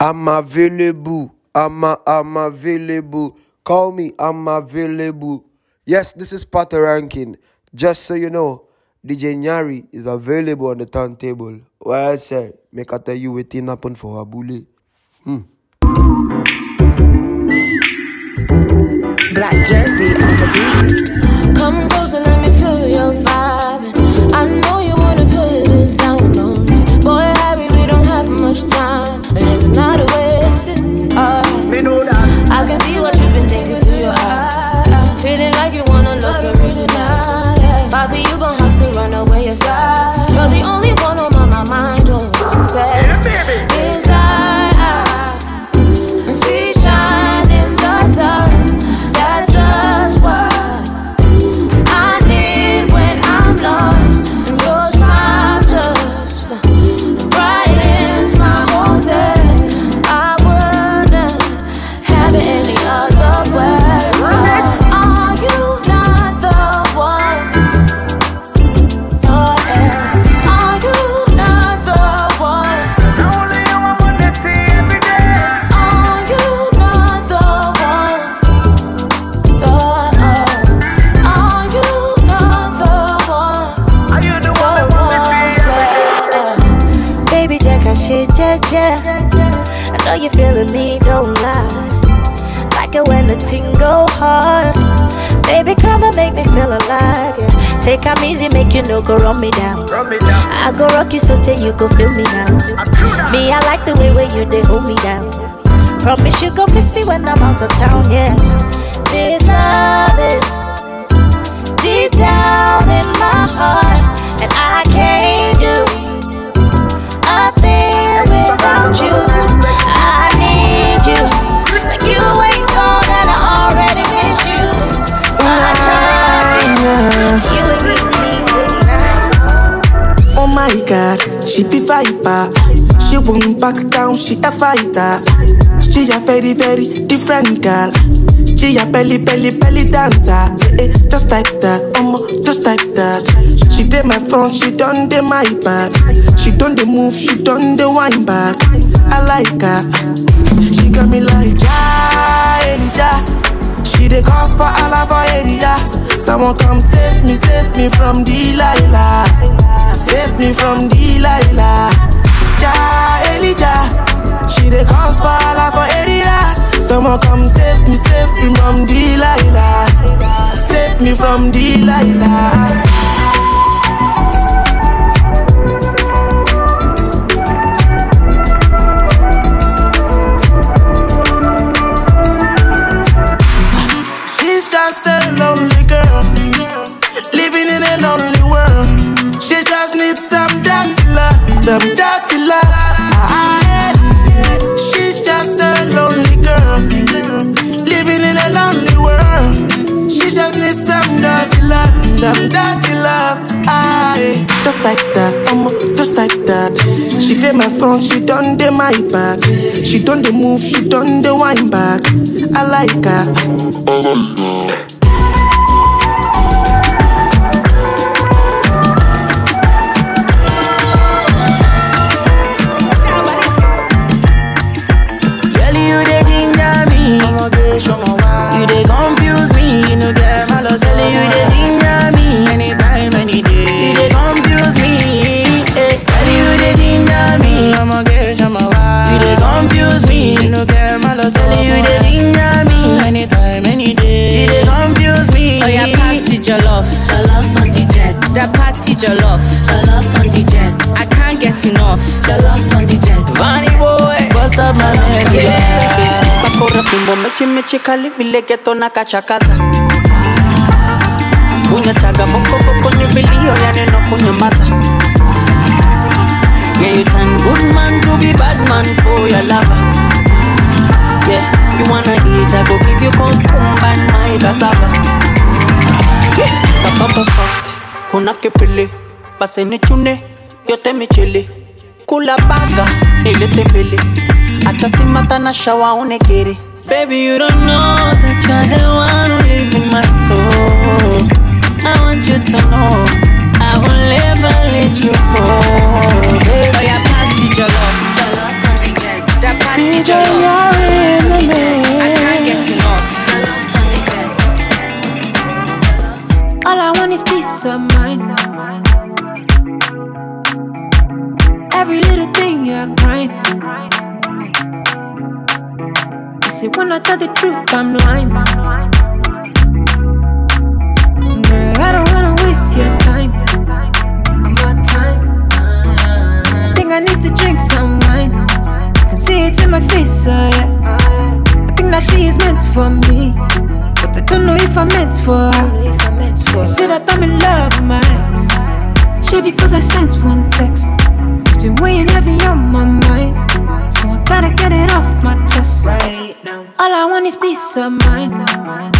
I'm available. I'm, a, I'm available. Call me. I'm available. Yes, this is Patoranking. Just so you know, DJ Nyari is available on the turntable. Well, sir, make I tell you what happen for Abule. Hmm. Black jersey on the beat. Come closer, let me feel your vibe. I know you I know you feeling me, don't lie. Like it when the ting go hard. Baby, come and make me feel alive. Yeah. Take time easy, make you no go run me down. Rub me down. I go rock you so till you go feel me now. I do that. Me, I like the way where you they hold me down. Promise you gon' miss me when I'm out of town, yeah. This love is deep down in my heart, and I she be viper. She won't back down, she a fighter. She a very, very different girl. She a belly, belly, belly dancer. Eh, eh, just like that, um, just like that. She did my front, she done the my back. She done the move, she done the wine back. I like her. She got me like ja. She the cause for Allah for area. Someone come save me, save me from the Delilah. Save me from Delilah. Ja, Elijah. She the cause Allah for area. Someone come save me, save me from Delilah. Save me from Delilah. Some dirty love. She's just a lonely girl, living in a lonely world. She just needs some dirty love, some dirty love. Yeah. Just like that, um, just like that. She did my front, she done the my back. She done the move, she done the wine back. I like her. Girl, mechi vile geto na kachakaza. Kunyachaga bokoboko ni vilio ya neno kunyamaza. Yeah you to be bad for your lover. Yeah you wanna eat I go give you cucumber and my cassava. Yeah soft una kipili basi nichune yote michili kula baga nilete mbele acha simata na shawa unekere Baby, you don't know that you're the one who lives in my soul. I want you to know I will never let you go. Baby. Oh yeah, pass the jollof. Jollof on the jet. That party jollof. I can't get enough. All I want is peace of mind. Every little thing you're crying. When I tell the truth, I'm lying. Girl, I don't wanna waste your time. I'm my time. Think I need to drink some wine. I can see it in my face, oh yeah. I think that she is meant for me. But I don't know if I'm meant for her. You say that I'm in love with my ex. She because I sent one text. It's been weighing heavy on my mind. So I gotta get it off my chest. Right. All I want is peace of mind.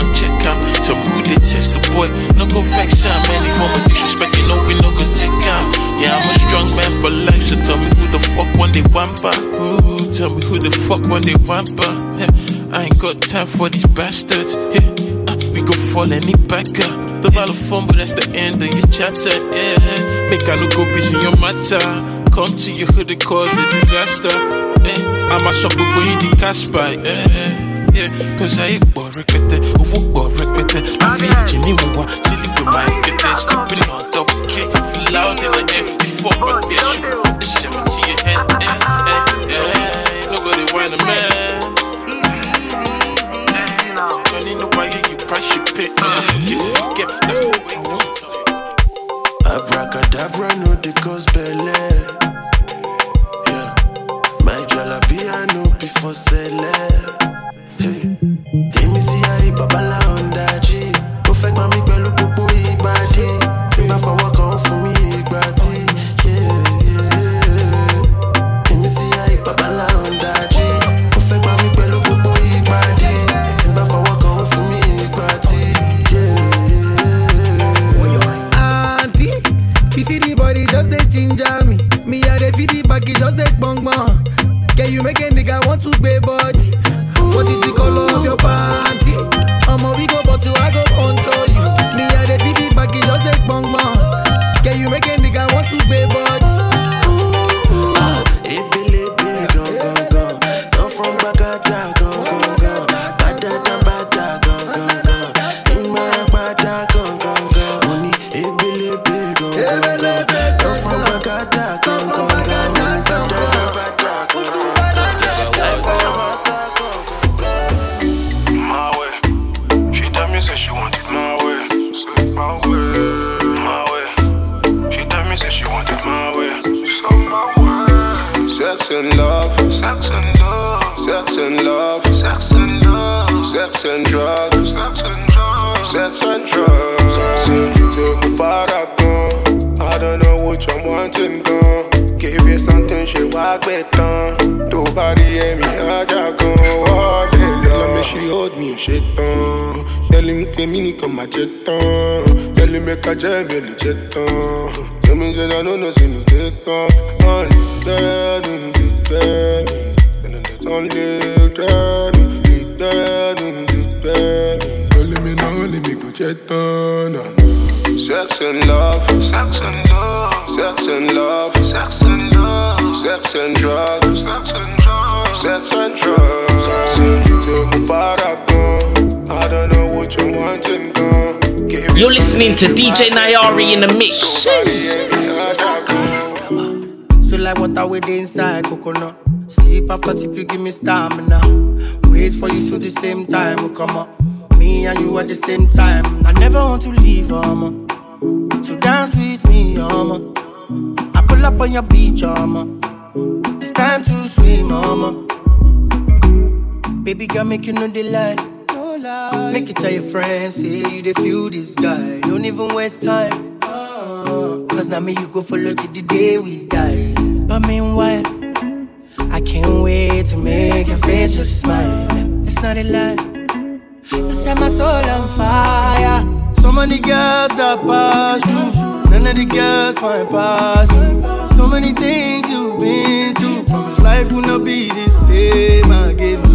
Want check. Tell me who they test the boy. No go vex him. Any form of disrespect, you know we no go take out. Yeah, I'm a strong man for life. So tell me who the fuck want they pamper. Ooh, tell me who the fuck want they pamper. Yeah, I ain't got time for these bastards. Yeah, uh, we go fall any backer. The valor fun, but that's the end of your chapter. Yeah, make I look go in your matter. Come to your hood, it cause a disaster. Eh, I'm a shop with the cash. Eh, yeah, cause I ain't bored, repeat it. Who bored, repeat it. I feel Jimmy Mwa, chilling with my get this. Flipping on top, okay. Feel loud in the air. It's fuck, but yeah, fais mimi comme ma jeton. T'es le mec à j'aime le jeton. Que mes jeunes non nous nous détend. On dead in the penny. And it's only dreaming. We dead in the penny. Only me now, only me go jeton. Sex and love, sex and love. You're listening to DJ Nyari in the mix. So like water with the inside coconut. Sip after you give me stamina. Wait for you, so the same time will come up. Me and you at the same time. I never want to leave, um. So dance with me, um. I pull up on your beach, um. It's time to swim, um. Baby girl, make you know the lie. Make it tell your friends, say you they feel this guy. Don't even waste time. Cause now me you go follow till the day we die. But meanwhile, I can't wait to make your face just smile. It's not a lie. You set my soul on fire. So many girls that pass through. None of the girls find pass you. So many things you've been through. Promise life will not be the same again.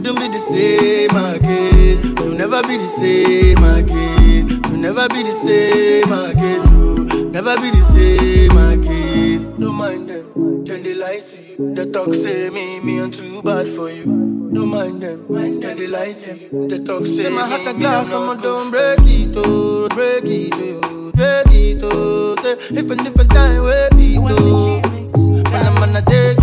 Wouldn't be the same again. You'll never be the same again. You'll never be the same again. No. Never be the same again. Don't mind them. Then they lie to you. They talk say me, me I'm too bad for you. Don't mind them. Mind them. They lie to you. They talk say, say my heart a glass, I'ma don't break it, oh, break it, oh, break it, oh. Say, If a different time, wait it, oh. Man, I'm gonna take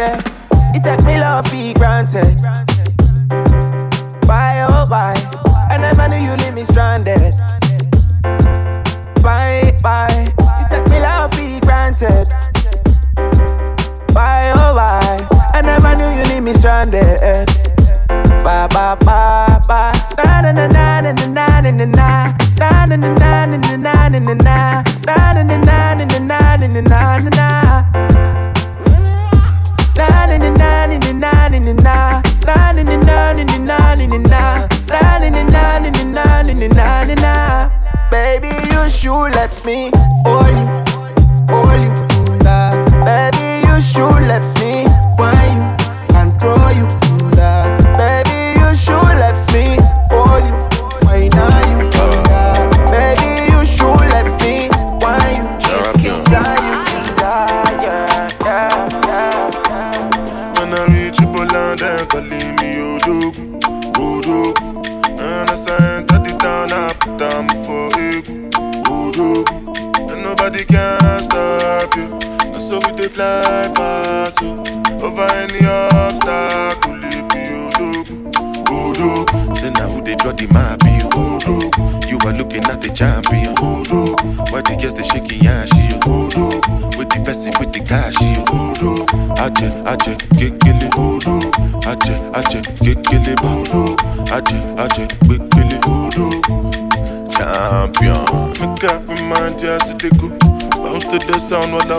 Yeah, you take me love for granted. Why, oh, why? I never knew you leave me stranded. Bye, bye. You take me love for granted. Why, oh, why? I never knew you leave me stranded. Bye, bye, bye, bye. Na na na na na na na na na. Na na na na na na na na na na. Na na na na na na na na Baby, you should let me hold you, hold you. Nah. Baby, you should let me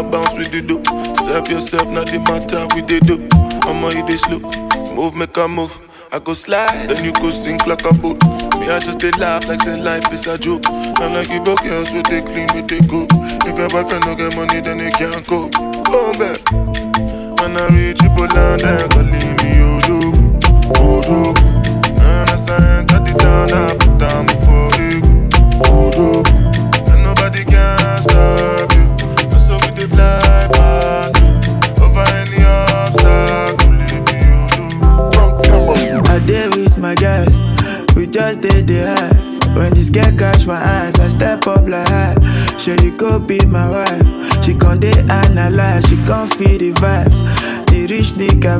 Bounce with the do. Serve yourself, not the matter with the do. I'ma you this slow. Move, make a move. I go slide, then you go sink like a boat. Me, I just they laugh like say life is a joke. And like you broke girls with they clean with they go. If your boyfriend don't get money, then they can't go. Go back. When I reach Poland, they calling me Odogu, Odogu.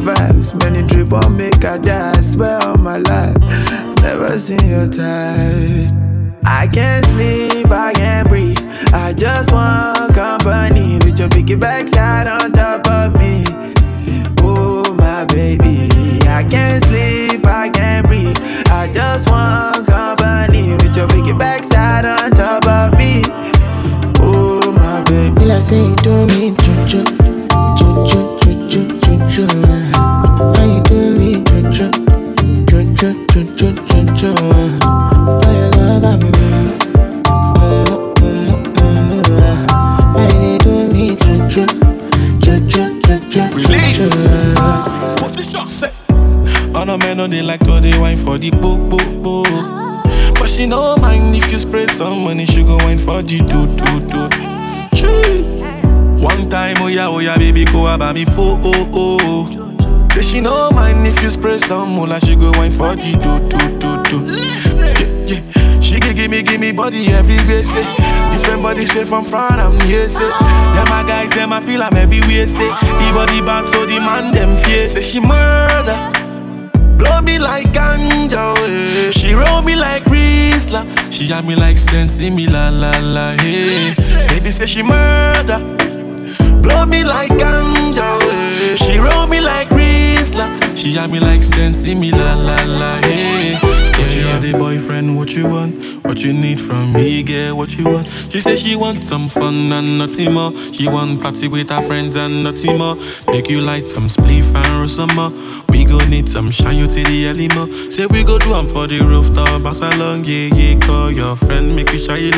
Vibes, many drip on make her die. I swear on my life, never seen your type. I can't sleep, I can't breathe. I just want company with your biggie backside wine for the do, do, do, do. Yeah, yeah. She can give me, give me body everywhere, say. Different body shape from front, I'm here, say. Them my guys, them I feel I'm everywhere, say. The body back, so the man them fear. Say she murder. Blow me like ganja, eh. She roll me like Rizla. She had me like sensi me la la la, hey. Baby say she murder. Blow me like ganja, eh. She roll me like Rizla. She had me like sensi me la la la, hey. Yeah, you are the boyfriend, what you want? What you need from me, girl, what you want? She say she want some fun and nothing more. She want party with her friends and nothing more. Make you light some spliff and roll some more. Go need some shine you to the more. Say we go do 'em for the rooftop, pass along, yeah, yeah. Call your friend, make you shy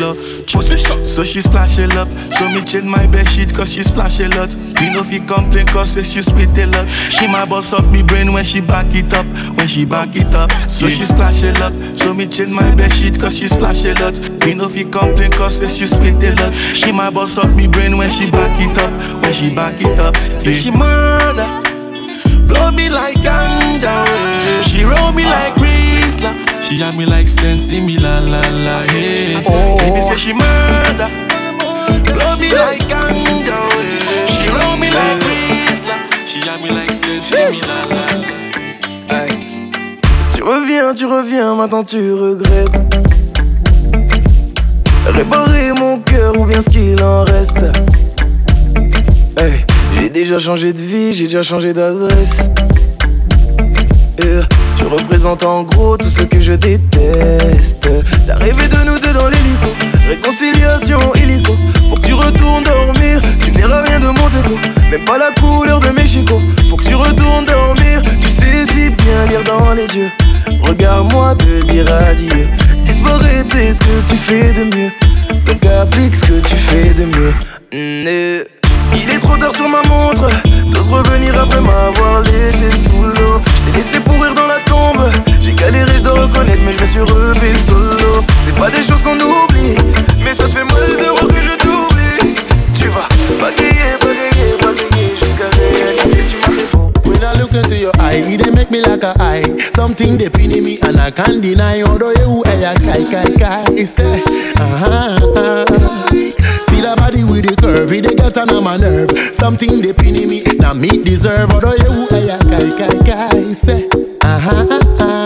shot? So she splash it up. So me change my bed sheet cause she splash a lot. Me no fi complain cause say she sweet a lot. She my boss up me brain when she back it up. When she back it up. So she splash a lot. So me change my bed sheet cause she splash a lot. Me no fi complain cause say she sweet a lot. She my boss up me brain when she back it up. When she back it up. Say she murder. Blow me like ganja. She roll me like Rizla. She had me like sensi me la la la, hey. Baby say she murder. Blow me like ganja, eh. She roll me like Rizla. She had me like sensi me la la la. Tu reviens, tu reviens, maintenant tu regrettes. Réparer mon cœur ou bien ce qu'il en reste. Hey, j'ai déjà changé de vie, j'ai déjà changé d'adresse. Tu représentes en gros tout ce que je déteste. T'as rêvé de nous deux dans l'hélico, réconciliation illico. Faut que tu retournes dormir, tu verras rien de mon déco. Même pas la couleur de mes chicots. Faut que tu retournes dormir, tu sais si bien lire dans les yeux. Regarde-moi te dire adieu. Disparaître, c'est ce que tu fais de mieux. Donc applique ce que tu fais de mieux. Mm. Il est trop tard sur ma montre. T'oses revenir après m'avoir laissé sous l'eau. Je t'ai laissé pourrir dans la tombe. J'ai galéré, je dois reconnaître, mais je me suis refait solo. C'est pas des choses qu'on oublie, mais ça te fait mal de voir que je t'oublie. Tu vas bagayer, bagayer, bagayer jusqu'à réaliser. Tu m'as fait beau. When I look into your eye, it make me like a eye. Something they pin in me and I can't deny. Although you a kai kai kai, it's a uh-huh. See that body with the curve, it dey get on my nerve. Something they pin in me, now me deserve. Although you a kai kai kai, it's a uh-huh. If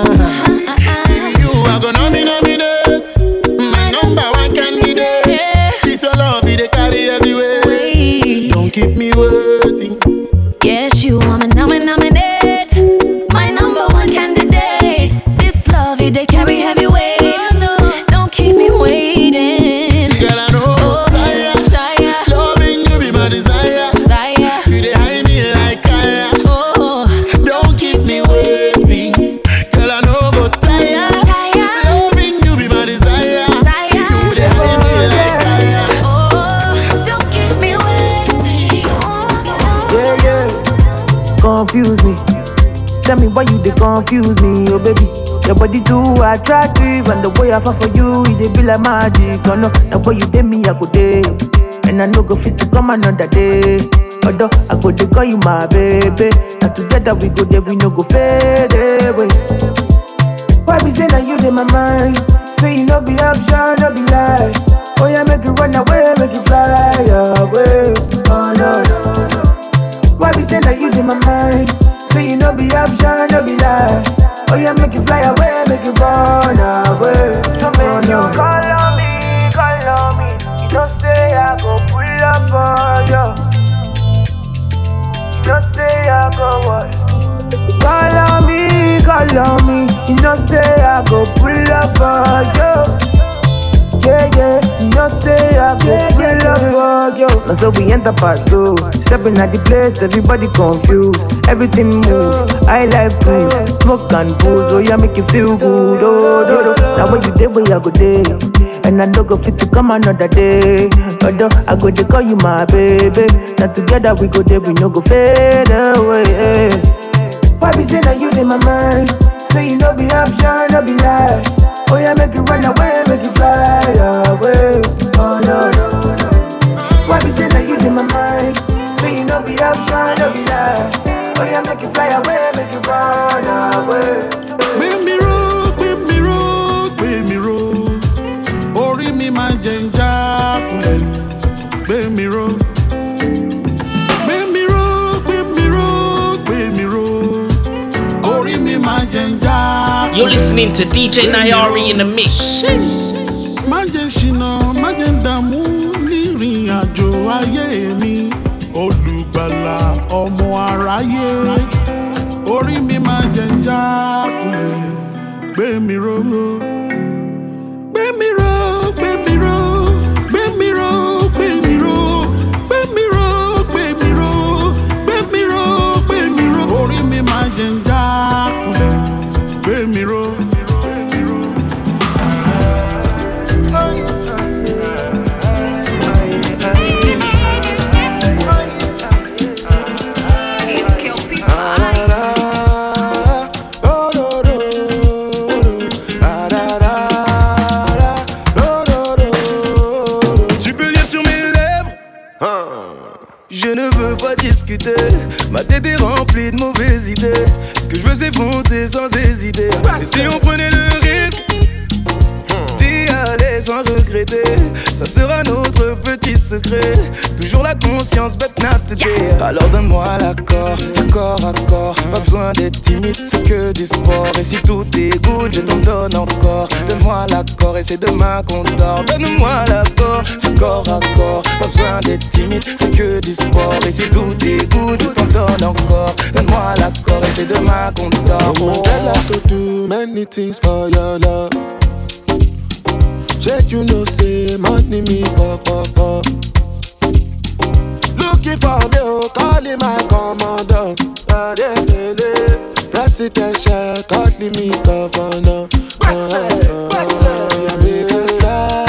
confuse me, oh baby. Your body too attractive, and the way I fall for you, it be like magic. Oh no, the way you did me, I go day, and I no go fit to come another day. Although I go dey call you my baby, and together we go there, we no go fade away. Why be say that you in my mind? Say you no be option, no be lie. Oh yeah, make you run away, make you fly away. Oh no no no. Why be say that you in my mind? Say you no be option, no be lie. Oh yeah, make you fly away, make you run away. So make you call on me, call on me. You don't say I go pull up on you. You don't say I go what? Call on me, call on me. You know say I go pull up for you yeah, yeah. You say I go yeah, love for you. Now so we enter part two. Stepping at the place, everybody confused. Everything move, I like proof. Smoke and booze, oh yeah, make you feel good. Oh, do, do. Now when you day, boy, I go day. And I don't go fit to come another day. But though, I go to call you my baby. Now together we go there, we no go fade away. Why be saying that you in my mind? Say you no be option, no be lie. Oh yeah, make you run away, make you fly away. Oh no no no. Why be say that you in my mind? So you know be option, to be lie. Oh yeah, make you fly away, make you run away. Make me listening to DJ Nayari in the mix. Má ṣìnà, má jẹ́ dààmú àjò ayé mi. Olùgbàlà ọmọ aráyé. Orí mi má jẹ́ ń já kulẹ̀. Gbé mi ró. Gbé mi ró. Ce que je veux, c'est foncer sans hésiter. Et si on prenait le risque regretter. Ça sera notre petit secret. Toujours la conscience bête n'a yeah. Alors donne-moi l'accord, corps à corps. Pas besoin d'être timide, c'est que du sport. Et si tout est good, je t'en donne encore. Donne-moi l'accord et c'est demain qu'on dort. Donne-moi l'accord, corps à corps. Pas besoin d'être timide, c'est que du sport. Et si tout est good, je t'en donne encore. Donne-moi l'accord et c'est demain qu'on dort. Oh. Many things. Check you know say money me pop pop pop. looking for me o calling my commander presidential calling me governor. Uh, uh, uh, yeah,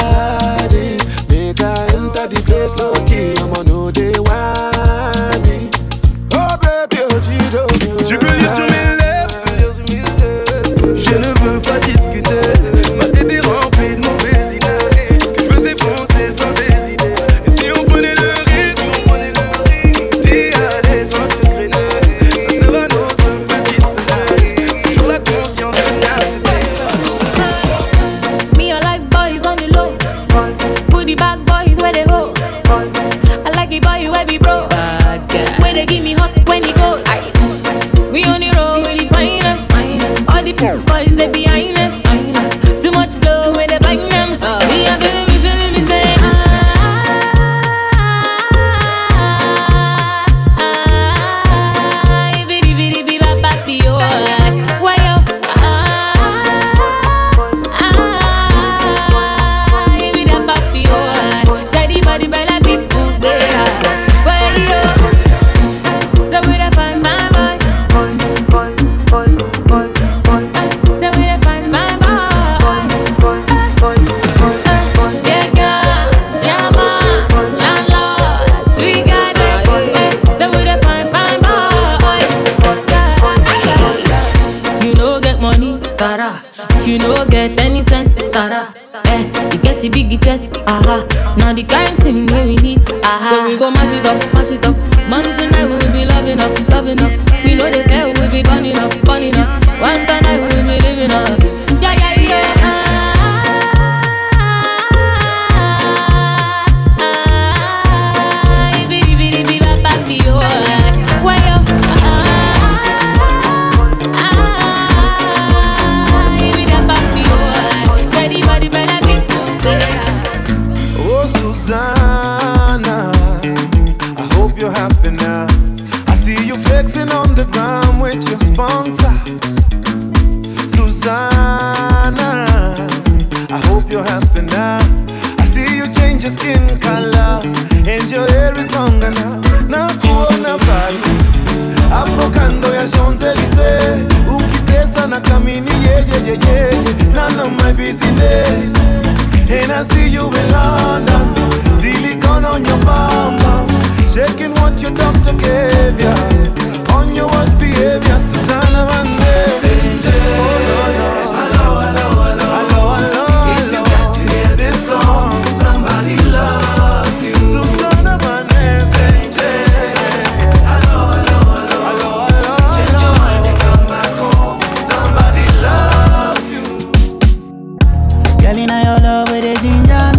the gang Ginger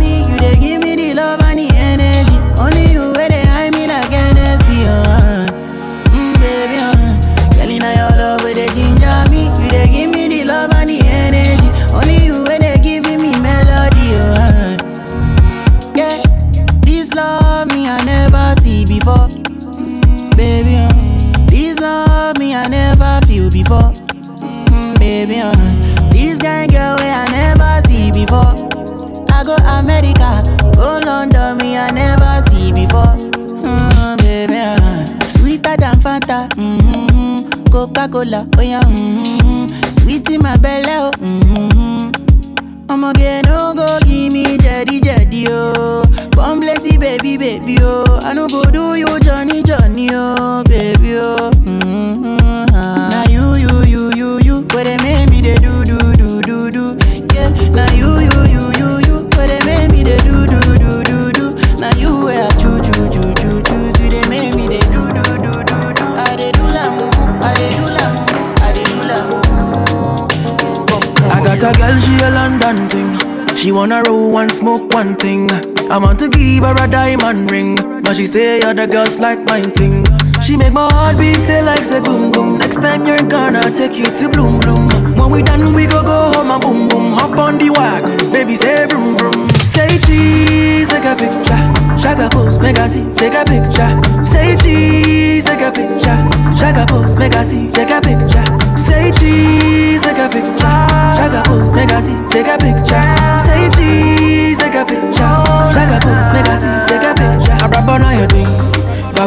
she say other girls like my thing. She make my heart beat say like say boom boom. Next time you're gonna take you to bloom bloom. When we done, we go go home and boom boom. Hop on the wagon, baby say vroom vroom. Say cheese, take a picture. Shaka pose, make I see, take a picture. Say cheese, take a picture. Shaka pose, make I see, take a picture. Say cheese, take a picture. Shaka pose, make I see, take a picture.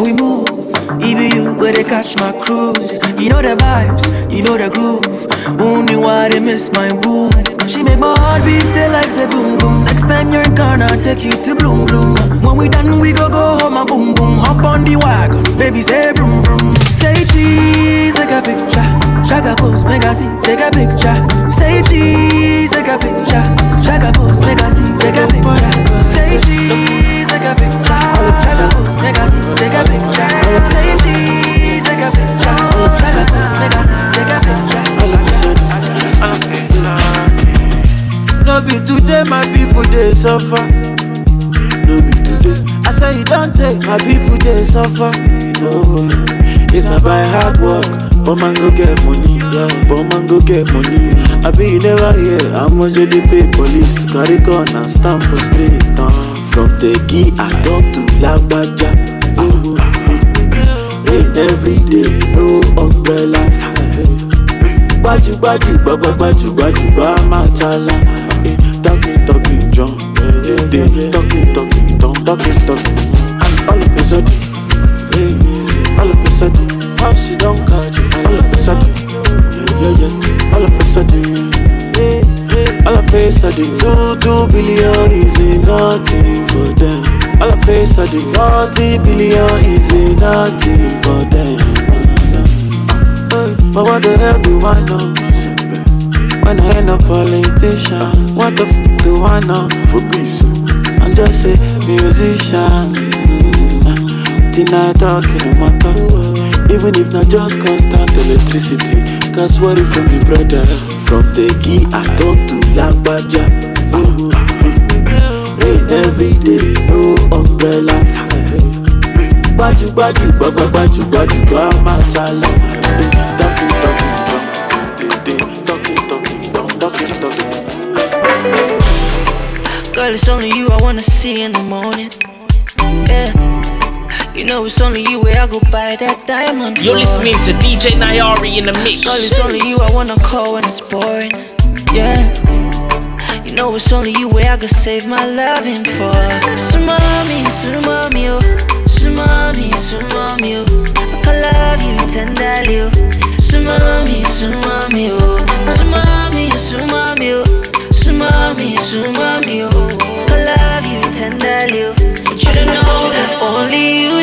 We move. Even you where they catch my cruise. You know the vibes, you know the groove. Only why they miss my boo. She make my heart beat say like say boom boom. Next time you're gonna take you to bloom bloom. When we done, we go go home and boom boom. Hop on the wagon, baby say vroom vroom. Say cheese, take a picture. Shaka pose, make I see, take a picture. Say cheese, take a picture. Shaka pose, make I see, take a picture. Say cheese, take a picture. Make I take a picture. Say cheese, take a picture. Make I take a picture. All of a sudden, no be today my people they suffer. No be today. I say you don't take my people they suffer. No, if not by hard work, but man go get money. Yeah, but man go get money. I be never how much they dey pay police carry gun and stand for street. Uh. From Tegi I talk to Lagbaja. Uh, rain every day, no umbrellas. Gbaju gbaju gbagba gbaju gbaju gba machala. Eh, Talking talking John, eh, eh, talking talking Tom, talking talking. And all of a sudden, eh, all of a sudden, once you don't catch you, all of a sudden, yeah yeah yeah, all of a sudden. Of a sudden, two two billion is nothing for them. All I of a sudden, forty billion is nothing for them. Hey, But what the hell do I know? When I ain't a politician, what the f do I know? I'm just a musician. I talking about Even if not just constant electricity, cause what if from the brother? From the key I talk to Lagbaja. Rain every day, no umbrellas. Gbaju gbaju gbagba gbaju gbaju gba machala. Talking talking talking talking talking talking. Girl, it's only you I wanna see in the morning. Yeah. You know it's only you where I go buy that diamond. You're listening to DJ Nyari in the mix. Girl, it's only you I wanna call when it's boring. Yeah. You know it's only you where I go save my loving for. Sumami, sumami, oh. Sumami, sumami, oh. I can love you tenderly, oh. Sumami, sumami, oh. Sumami, sumami, oh. Sumami, sumami, oh. I can love you tenderly, oh. But you don't know that only you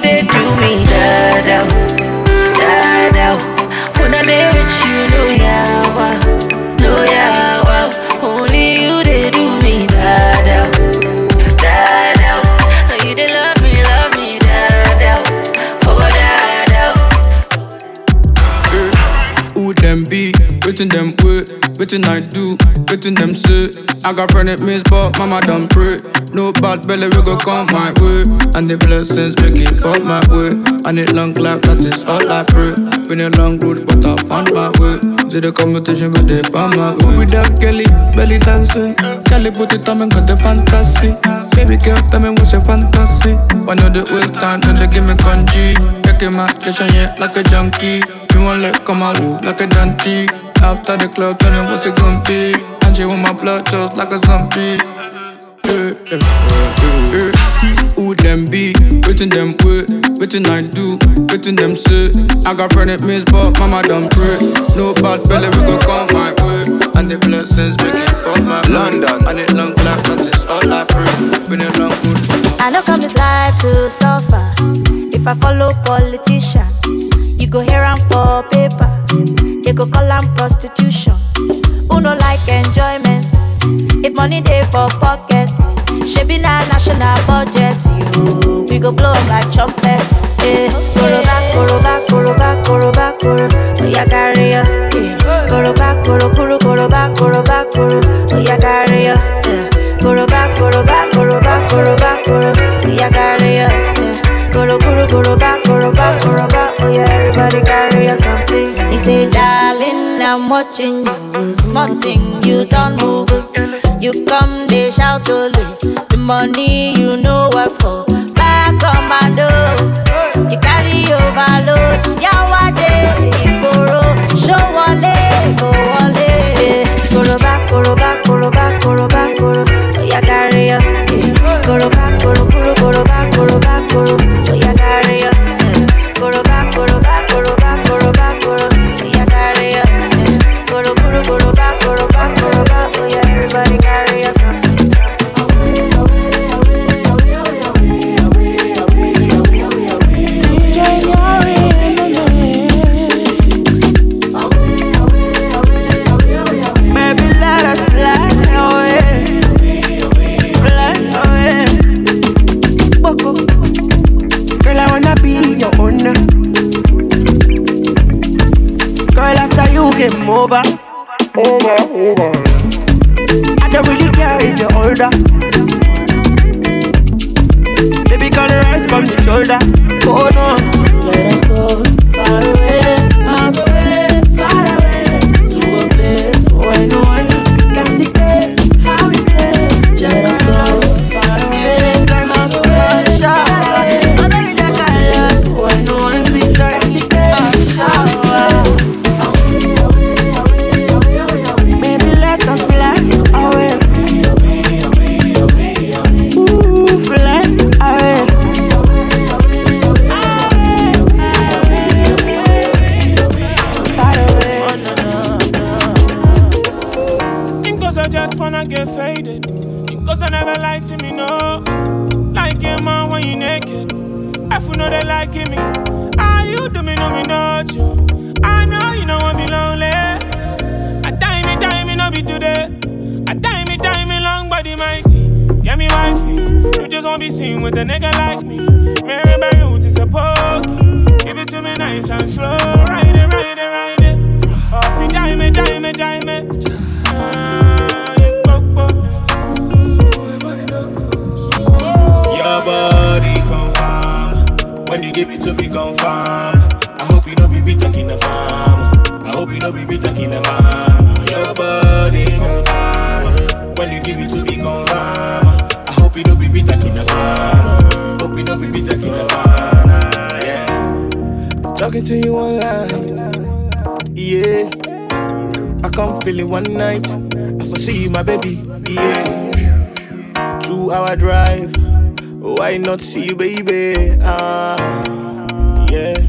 waiting I do, waiting them say. I got miss, but mama done pray. No bad belly, we go come my way. And the blessings make it fall my way. And it long life, that is all I pray. Been a long road, but I found my way. See the competition with the palm my way. With that Kelly, belly dancing. Kelly put it on and got the fantasy. Baby girl, tell me what's your fantasy. When you the waste time, then they give me congee. Checking my station, yeah, like a junkie. You want let come out like a dante. After the club, tell me what's it gonna be. And she want my blood just like a zombie. Eh, eh, eh, eh. Who them be? Waiting them wait, waiting I do, waiting them say. I got friend it miss, but mama done pray. No bad belly, we go come my way. And the blessings make it fall my way. London. And it long life, that is all I pray. Been a long good. I know come this life to suffer. If I follow politician, you go hear am for paper. They go call am prostitution. Who no like enjoyment? If money dey for pocket, shebi na national budget. You, we go blow 'em like trumpet. Eh, koroba, koroba, koroba, koroba, koro. Oya carry. Eh, koroba, koro, koro, koroba, koroba, koro. Oya carry. Eh, koroba, koroba, koroba, koroba, koro. Oya carry ya. Eh, koro, koro, koroba, koroba, koroba. Oya everybody carry say, darling, I'm watching you. Small you don't move. You come, they shout only. The money you know work for. Back commando. You carry overload. Yawade, Igboro. Show wale, go wale. Yeah. Koroba, koroba, koroba, koroba, koro. Oya carry. Yeah. Koroba, koro, koro, koroba, koroba, koro. Over. Over, over. I don't really care if you're older. Baby, girl, rise from the shoulder. Oh no. Let us go far away, Talking to you online. Yeah. I come feel it one night. I foresee my baby. Yeah. Two hour drive. Why not see you, baby? Ah, yeah.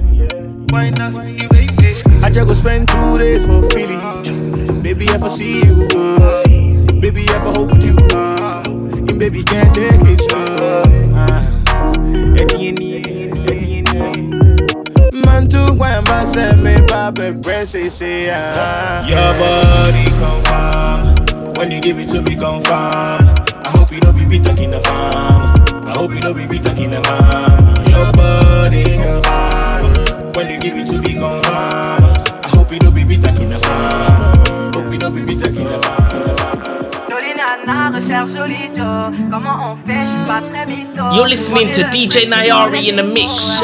Why not see you, baby? I just go spend two days for Philly. Baby, I see you. Baby, I hold you. And baby, can't take it slow. Ah, Eddie, too, why am I saying me, Papa, press it, say, ah. Your body confirm. When you give it to me, confirm. I hope you don't be beat in the farm. I hope you don't be beat in the farm. Your body confirm. When you give it to me, confirm. I hope you don't be beat in the farm. Hope you don't be beat in the farm. recherche joli Joe. Comment on fait, je suis pas très mytho. You're listening to DJ Nyari in the mix.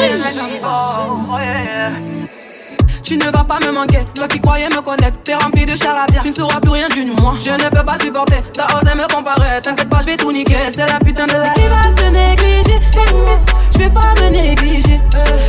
Tu ne vas pas me manquer, toi qui croyais me connaître, t'es rempli de charabia. Tu ne sauras plus rien du moi. Je ne peux pas supporter, t'as osé me comparer. T'inquiète pas, je vais tout niquer, c'est la putain de la. Qui va se négliger? Je vais pas me négliger.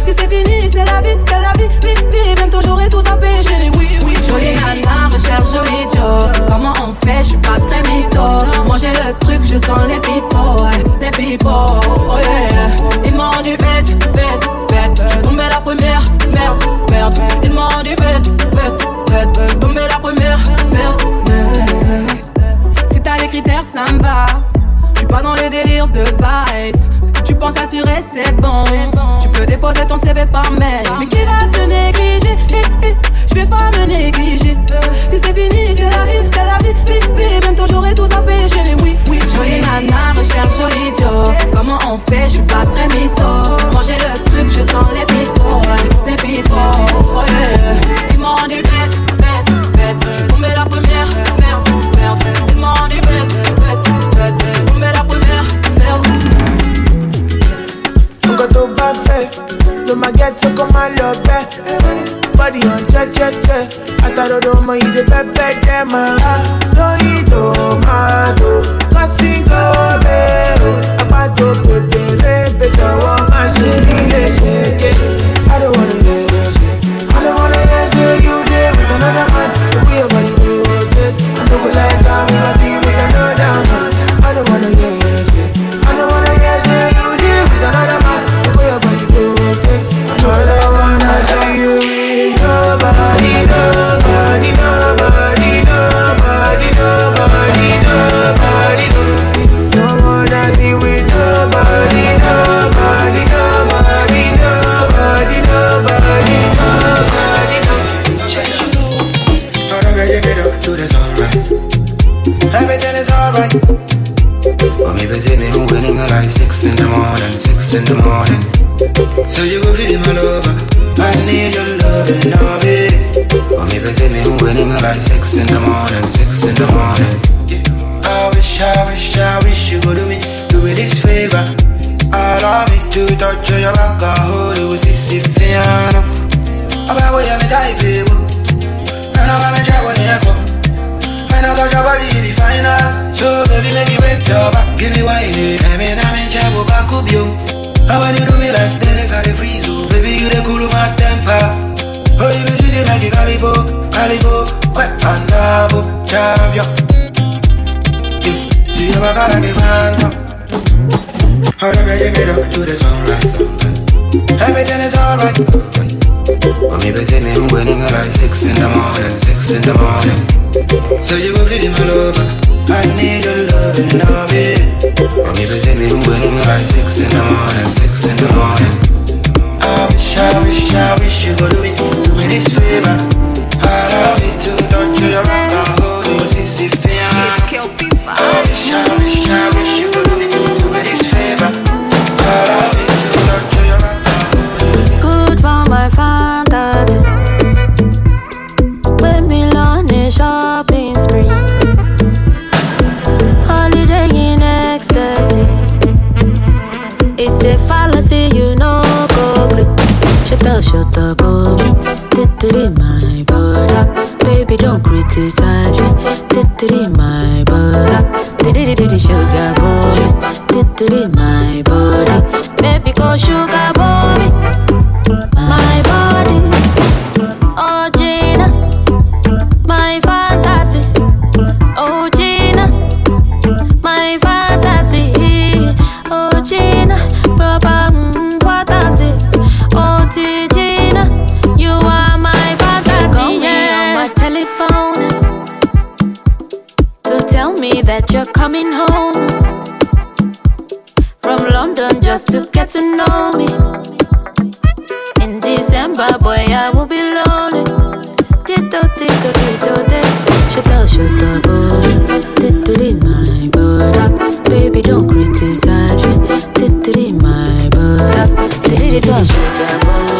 Si c'est fini, c'est la vie, c'est la vie. Vie, vie, bientôt j'aurai tout à pécher. Oui, oui, jolie nana, recherche joli Joe. Comment on fait, je suis pas très mytho. Moi j'ai le truc, je sens les pipos, les pipos. Oh yeah. Ils m'ont du bête, bête, bête. Je tombé la première, merde, merde. Ils m'ont du bête, bête, bête. Je tombé la première, merde, merde. Si t'as les critères, ça me va. Je suis pas dans les délires de vice. Penses assurer, c'est bon. Tu peux déposer ton CV par mail. Mais qui va se négliger? Je vais pas me négliger. Si c'est fini, give me wine. eh. I mean, I'm in trouble, back up you. And when you do me like that, I gotta freeze you. Baby, you the cool my temper. Oh, you be sweet like a calibo, calibo, wet and double champion. See you back like a phantom. However you made up to the sunrise. Everything is alright. But me busy me when him like six in the morning, six in the morning. So you go feed my lover. I need love and love it. But me busy me him like six in the morning, six in the morning. I wish, I wish, I wish you could do me, do me this favor. I love it to touch your back Titty my brother. Baby, don't criticize me. Titty my brother. Titty sugar boy. Titty my body. Baby, go sugar boy. December, boy, I will be lonely. Tito, tito, tito, tito. Shut up, shut up, boy. Tito, my brother. Baby, don't criticize me. Tito, my brother. Tito, sugar boy.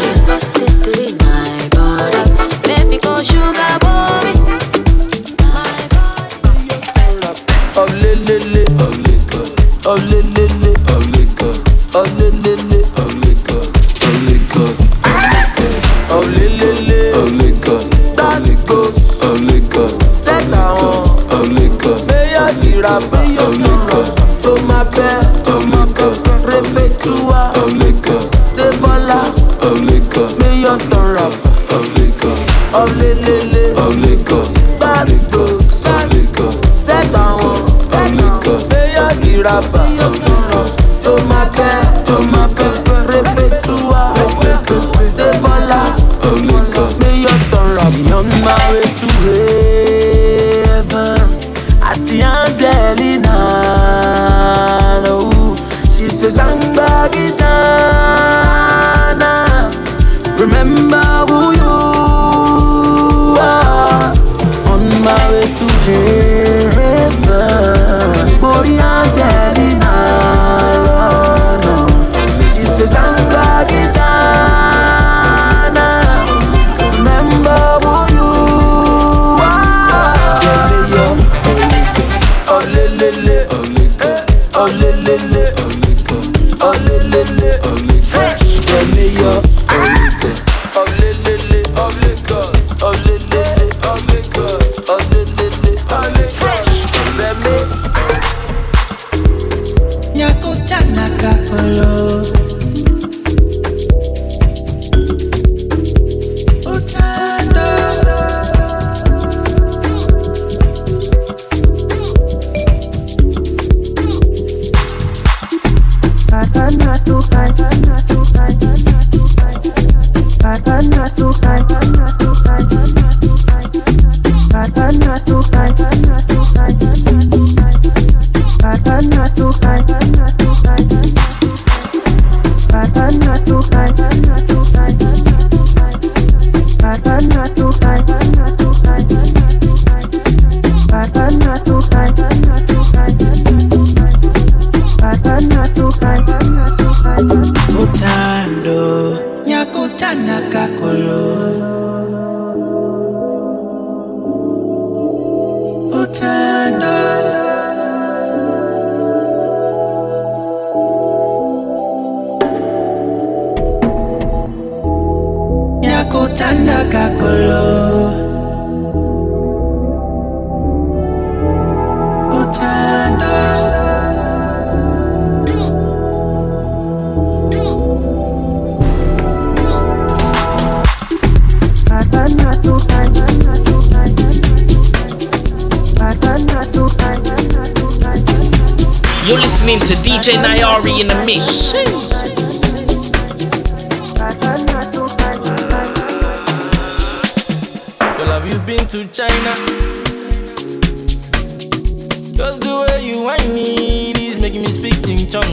way you want me is making me speak ting chong.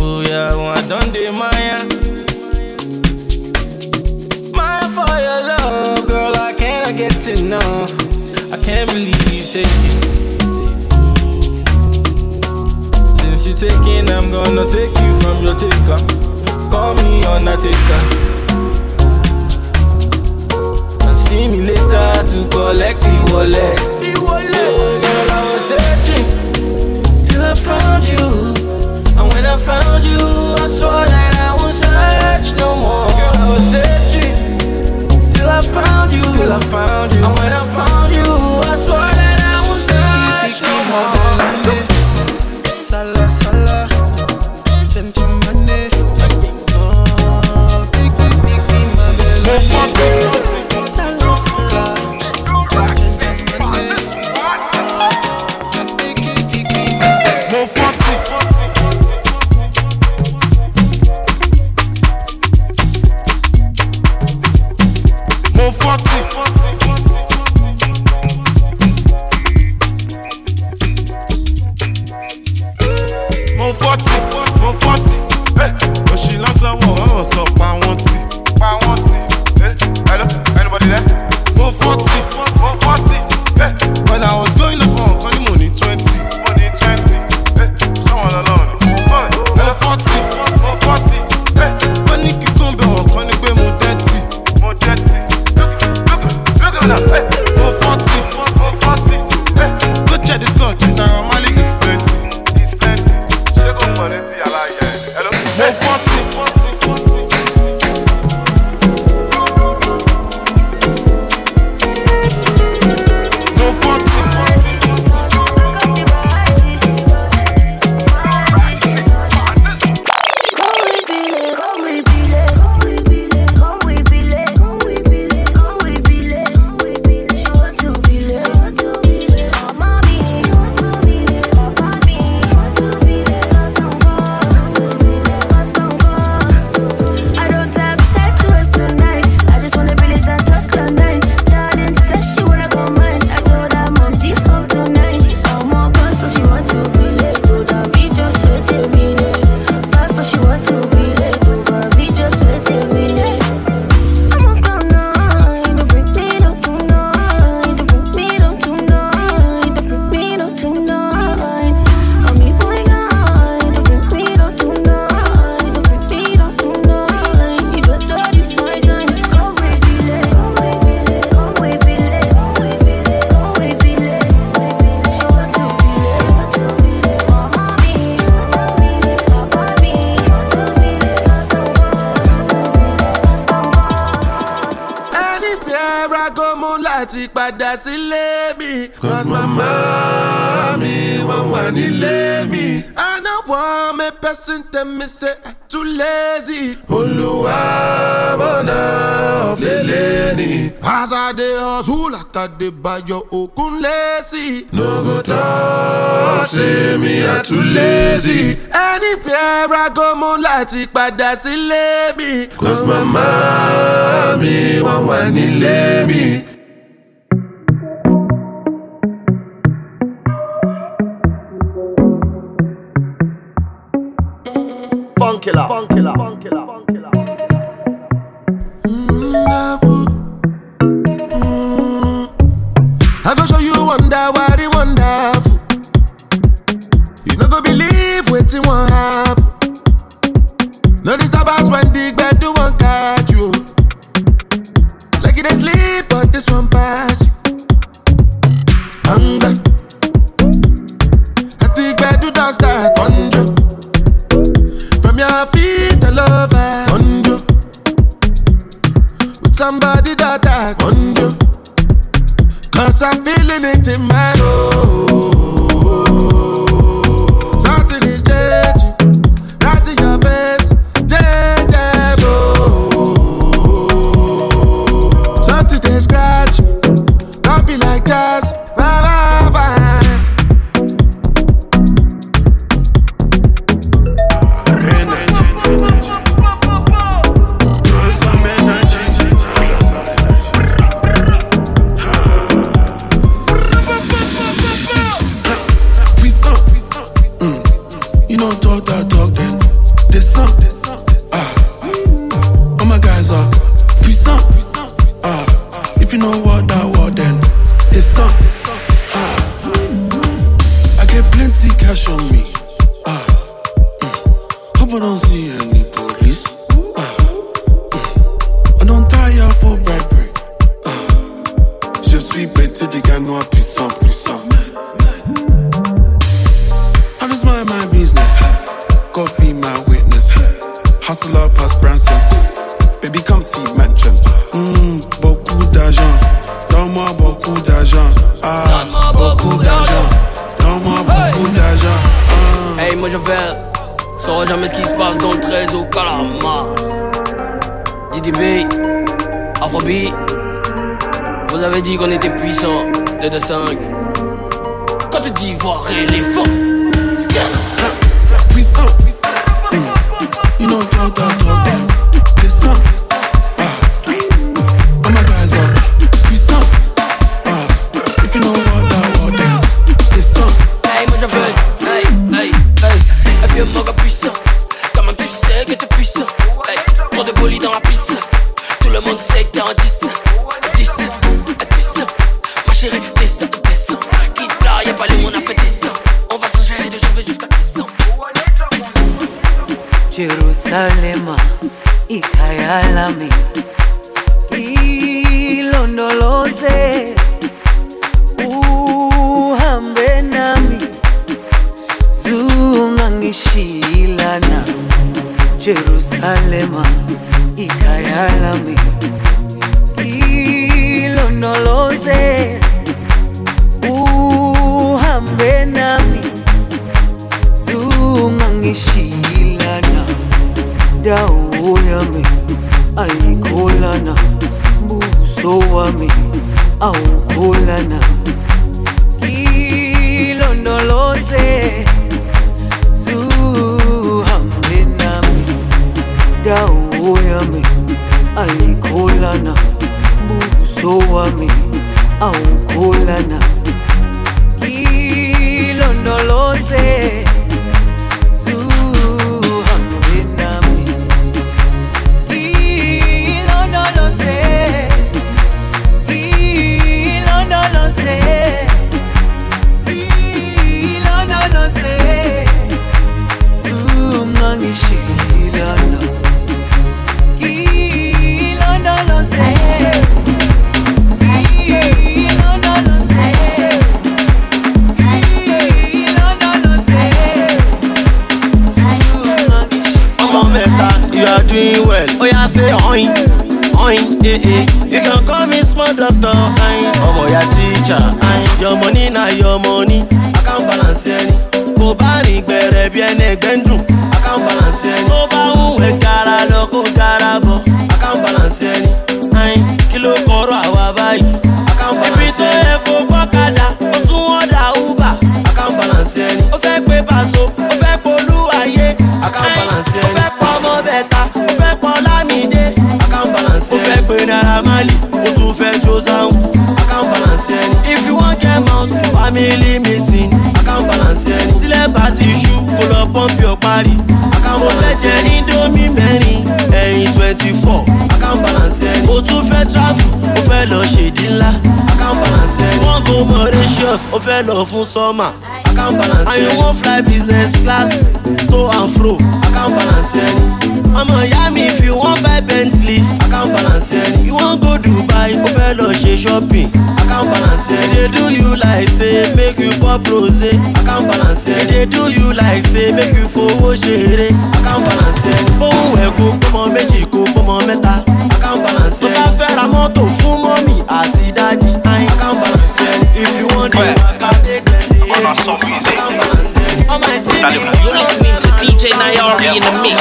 Oh yeah, well, I done the Maya. Maya for your love, girl, I cannot get enough. I can't believe you take it. Since you're taking, I'm gonna take you from your taker. Call me on a taker. And see me later to collect the wallet. The wallet found you, and when I found you, I swore that I won't search no more. Girl, I was searching till I found you, till I found you, and when I found too lazy. anywhere I go mo láti padà sílé mi. cause màmá mi wọ́n wà nílé mi. Funkilla, Funkilla. I just mind my business. God be my witness. Hustle up past Branson. Baby, come see mansion. Hmm, beaucoup d'argent. Donne-moi beaucoup d'argent. Ah, Donne-moi beaucoup d'argent. Donne-moi beaucoup d'argent. Ah. Hey, moi je vais. Saura jamais ce qui se passe dans le 13 au Calama. DDB, Afrobeat. Vous avez dit qu'on était puissant et de 5. Côte d'Ivoire, éléphant. Puissant. You know, kushikana, buso wami aukulana Your money I can balance ẹni. Kò bá rìn gbẹ̀rẹ̀ bí ẹni ẹgbẹ́ fẹ́ lọ ṣèdí ńlá, can balance ẹni. Wọ́n go Mauritius, ó fẹ́ lọ fún I can balance you wan fly business class, to and fro, can balance ẹni. Ọmọ ìyá mi if you wan buy Bentley, can balance. You wan go Dubai, ó fẹ́ lọ ṣe shopping, can balance. They do you like say make you pop rose, can balance. They do you like say make you fowó ṣeré, can balance ẹni. Bóun ẹ̀ kó pọ́mọ méjì kó pọ́mọ mẹ́ta, I can balance ra mọ́tò fún mọ́mì àti dájì, I can balance ẹni. If you wan dey waka make dem dey hail you, I can balance ẹni. Ọmọ ẹ̀ tí mi You're listening to DJ Nyari in the mix.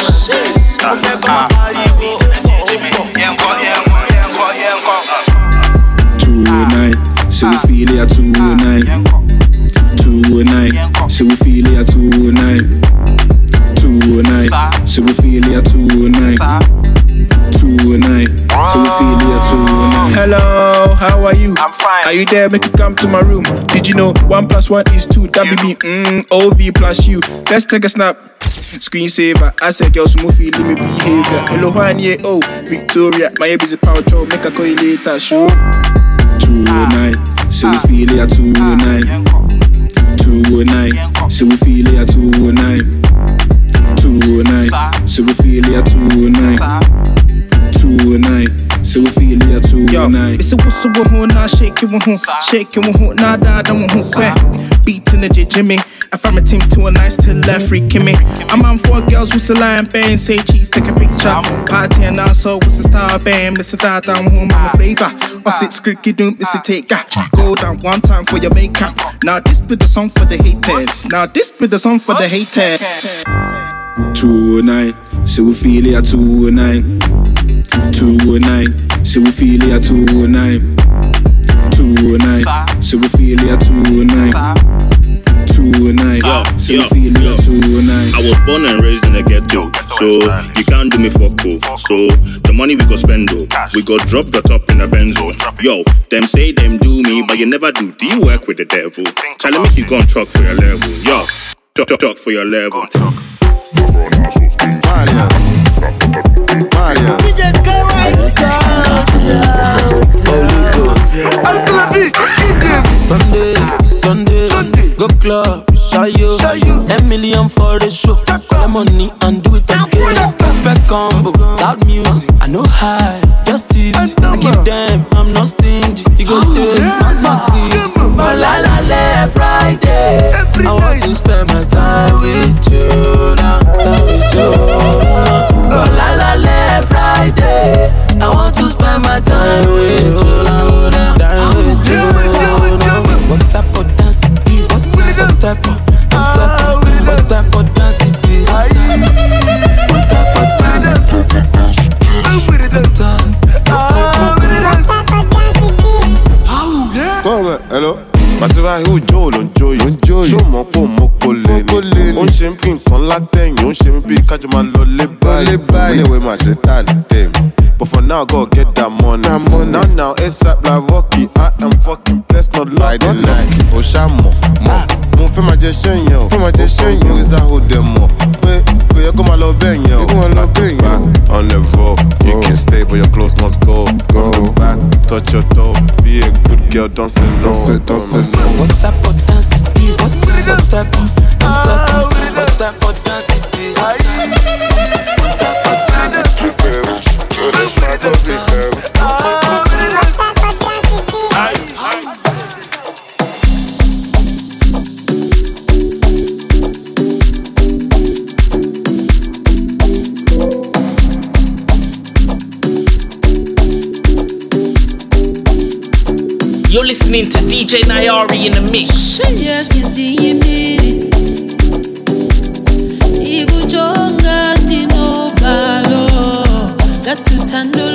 Two oh nine, so we feel it at two nine. Two oh nine, so we feel it at two nine. Two oh nine, so we feel it at two oh nine. Two nine, so we feel it at two oh nine. Hello, how are you? I'm fine. Are you there? Make you come to my room. Did you know one plus one is two? That be me. Mm, OV plus you. Let's take a snap. Screensaver. I said, girls, move feel me behavior. Hello, one yeah, oh, Victoria. My busy power troll. Make a call you later. Sure. Two oh nine, so we feel it at two oh nine. Two oh nine, so we feel it at two oh nine. Two oh nine, so we feel it at two nine. Two nine, so we feel it nine. It's a whistle with who now shake it with who, shake it with who now da da with who. Where beating the J Jimmy. I from a team to a nice to left freaking me. I'm on four girls with a lion band, say cheese, take a picture. Party and also with a star band, Mr. Da down home, I'm a flavor. What's it scricky doom, Mr. Take Go down one time for your makeup. Now this be the song for the haters. Now this be the song for the haters. Two oh nine, so we feel it at two oh nine. Two oh nine, so we feel it at two oh nine. Two oh nine, so we feel it at two oh nine. Two oh nine, so we feel it at two oh nine. I was born and raised in the ghetto, so you can't do me for cool. So the money we go spend though, we go drop the top in a benzo. Yo, them say them do me, but you never do. Do you work with the devil? Tell me you gon' truck for your level. Yo, truck, truck, truck for your level. Sunday, Sunday, go club, shy you, ten million for the show. Collect money and do it again. Perfect combo, loud music, I know high, just tips. I give them, I'm not stingy. You go take la la la Friday, I want to spend my time with you now, time with you. But la la la Friday, I want to spend my time with you. Time with you. What type of dance is this? What type of, Màsíwá ìhù jó ló ń jó yìí. Ṣó mọ̀ pé òun kó lè ní. Ó ń ṣe bí nǹkan látẹ̀yìn, ó ń ṣe mí bí kájọ máa lọ lé báyìí. Wíléwé máa ṣe tá ní tèmi. But for now, go get that money. Money Now, now, ASAP like Rocky. I am fucking blessed, not lucky. Not lucky. Ó ṣá mọ̀, mọ̀. Mo fẹ́ máa jẹ ṣẹ́yìn o. Fẹ́ máa jẹ oh, ṣẹ́yìn oh, o. Ìsà ò dẹ̀ mọ̀. Pé kò yẹ kó máa lọ bẹ́ẹ̀ yẹn o. Kó máa lọ bẹ́ẹ̀ o. On the road, you oh. can stay but your clothes must go. Go back, touch your toe. Be a good girl, don't say no. Don't say, don't say no. What type of dance is this? What type of, DJ Nyari in the mix. ikujonga ndinovalo ngatuthando